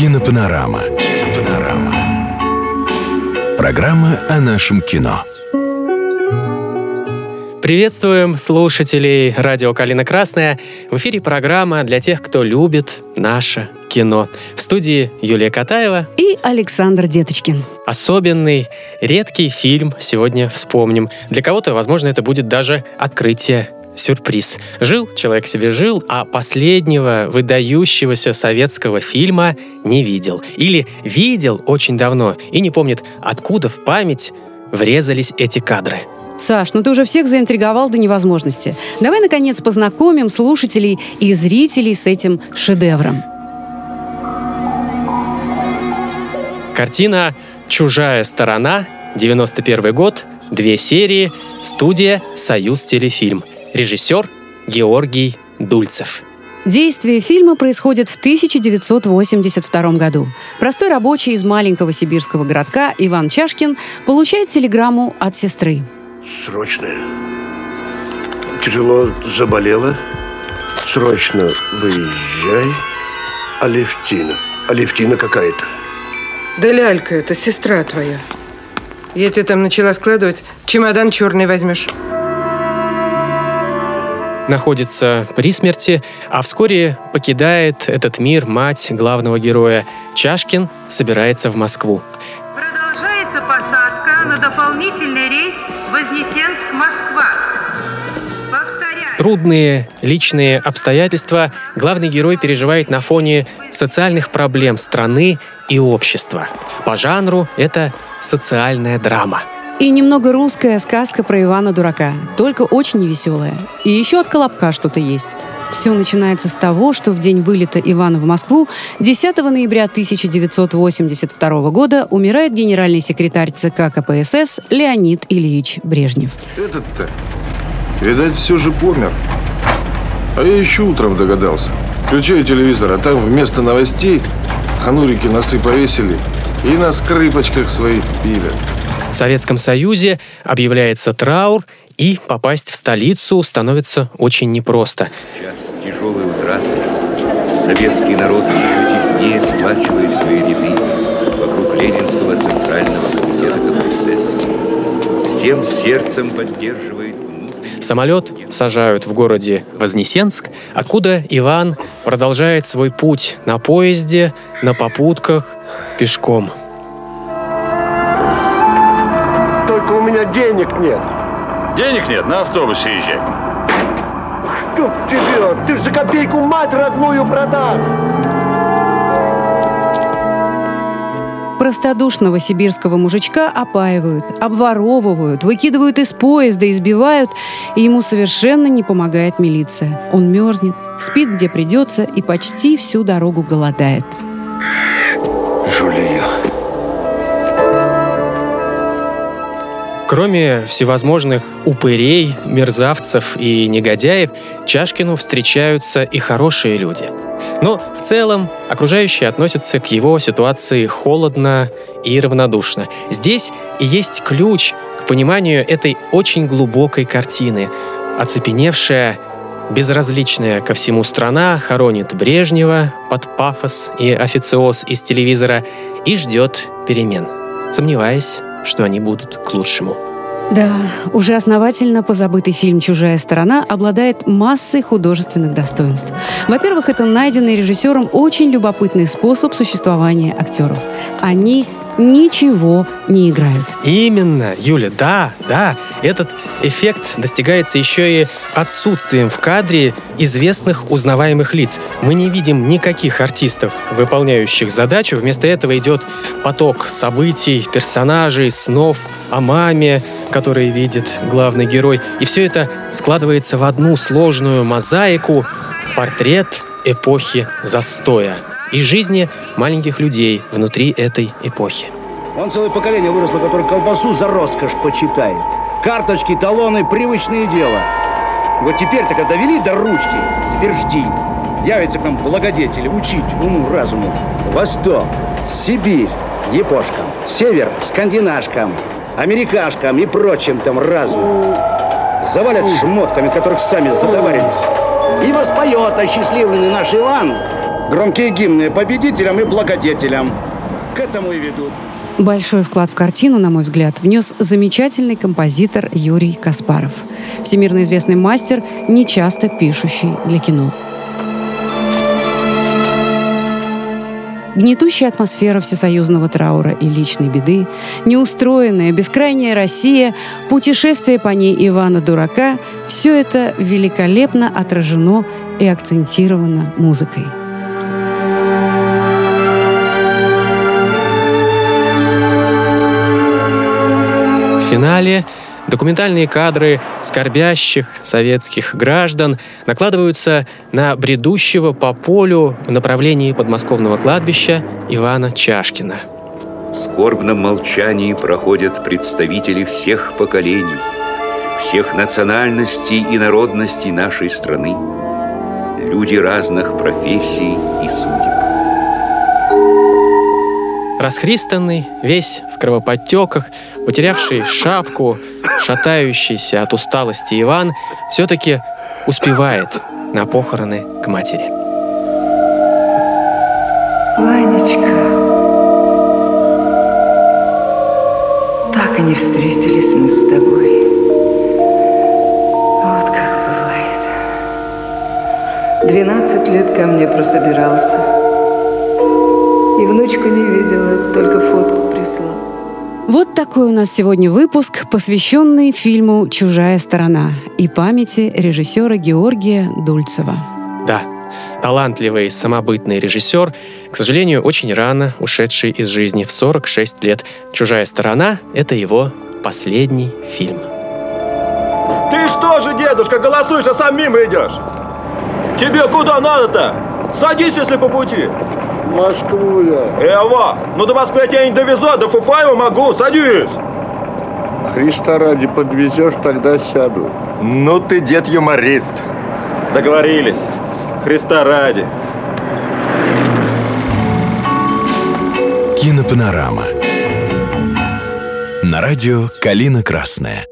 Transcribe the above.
Кинопанорама. Кинопанорама. Программа о нашем кино. Приветствуем слушателей радио «Калина Красная». В эфире программа для тех, кто любит наше кино. В студии Юлия Катаева и Александр Деточкин. Особенный, редкий фильм сегодня вспомним. Для кого-то, возможно, это будет даже открытие сюрприз. Жил человек себе жил, а последнего выдающегося советского фильма не видел. Или видел очень давно и не помнит, откуда в память врезались эти кадры. Саш, ну ты уже всех заинтриговал до невозможности. Давай, наконец, познакомим слушателей и зрителей с этим шедевром. Картина «Чужая сторона», 91 год, две серии, студия «Союз телефильм». Режиссер Георгий Дульцев. Действие фильма происходит в 1982 году. Простой рабочий из маленького сибирского городка Иван Чашкин получает телеграмму от сестры. Срочная. Тяжело заболела. Срочно выезжай. Алевтина. Алевтина какая-то. Да лялька это, сестра твоя. Я тебе там начала складывать, чемодан черный возьмешь находится при смерти, а вскоре покидает этот мир мать главного героя. Чашкин собирается в Москву. Продолжается посадка на дополнительный рейс Вознесенск-Москва. Трудные личные обстоятельства главный герой переживает на фоне социальных проблем страны и общества. По жанру это социальная драма. И немного русская сказка про Ивана Дурака, только очень невеселая. И еще от Колобка что-то есть. Все начинается с того, что в день вылета Ивана в Москву 10 ноября 1982 года умирает генеральный секретарь ЦК КПСС Леонид Ильич Брежнев. Этот-то, видать, все же помер. А я еще утром догадался. Включаю телевизор, а там вместо новостей ханурики носы повесили и на скрипочках своих пилят. В Советском Союзе объявляется траур, и попасть в столицу становится очень непросто. Час тяжелой утраты. Советский народ еще теснее сплачивает свои ряды вокруг Ленинского центрального комитета КПСС. Всем сердцем поддерживает Самолет сажают в городе Вознесенск, откуда Иван продолжает свой путь на поезде, на попутках, пешком. Меня денег нет. Денег нет, на автобусе езжай. Чтоб тебе, ты же за копейку мать родную продашь. Простодушного сибирского мужичка опаивают, обворовывают, выкидывают из поезда, избивают, и ему совершенно не помогает милиция. Он мерзнет, спит где придется и почти всю дорогу голодает. Жулия. Кроме всевозможных упырей, мерзавцев и негодяев, Чашкину встречаются и хорошие люди. Но в целом окружающие относятся к его ситуации холодно и равнодушно. Здесь и есть ключ к пониманию этой очень глубокой картины. Оцепеневшая, безразличная ко всему страна хоронит Брежнева под пафос и официоз из телевизора и ждет перемен, сомневаясь, что они будут к лучшему. Да, уже основательно позабытый фильм «Чужая сторона» обладает массой художественных достоинств. Во-первых, это найденный режиссером очень любопытный способ существования актеров. Они ничего не играют. Именно, Юля, да, да. Этот эффект достигается еще и отсутствием в кадре известных узнаваемых лиц. Мы не видим никаких артистов, выполняющих задачу. Вместо этого идет поток событий, персонажей, снов о маме, которые видит главный герой. И все это складывается в одну сложную мозаику, портрет эпохи застоя и жизни маленьких людей внутри этой эпохи. Он целое поколение выросло, которое колбасу за роскошь почитает. Карточки, талоны – привычное дело. Вот теперь-то, когда вели до ручки, теперь жди. Явится к нам благодетели учить уму, разуму. Восток, Сибирь, епошкам, север, скандинашкам, америкашкам и прочим там разным. Завалят шмотками, которых сами задоварились. И воспоет осчастливленный наш Иван Громкие гимны победителям и благодетелям. К этому и ведут. Большой вклад в картину, на мой взгляд, внес замечательный композитор Юрий Каспаров. Всемирно известный мастер, нечасто пишущий для кино. Гнетущая атмосфера всесоюзного траура и личной беды, неустроенная, бескрайняя Россия, путешествие по ней Ивана Дурака – все это великолепно отражено и акцентировано музыкой. Финале документальные кадры скорбящих советских граждан накладываются на бредущего по полю в направлении подмосковного кладбища Ивана Чашкина. В скорбном молчании проходят представители всех поколений, всех национальностей и народностей нашей страны, люди разных профессий и судеб. Расхристанный, весь кровоподтеках, потерявший шапку, шатающийся от усталости Иван все-таки успевает на похороны к матери. Ванечка, так и не встретились мы с тобой. Вот как бывает. Двенадцать лет ко мне прособирался. И внучку не видела, только фотку прислал. Вот такой у нас сегодня выпуск, посвященный фильму «Чужая сторона» и памяти режиссера Георгия Дульцева. Да, талантливый, самобытный режиссер, к сожалению, очень рано ушедший из жизни в 46 лет. «Чужая сторона» — это его последний фильм. Ты что же, дедушка, голосуешь, а сам мимо идешь? Тебе куда надо-то? Садись, если по пути. Москву я. Эва, ну до Москвы я тебя не довезу, а до Фуфаева могу, садись. Христа ради подвезешь, тогда сяду. Ну ты дед-юморист. Договорились. Христа ради. Кинопанорама. На радио «Калина Красная».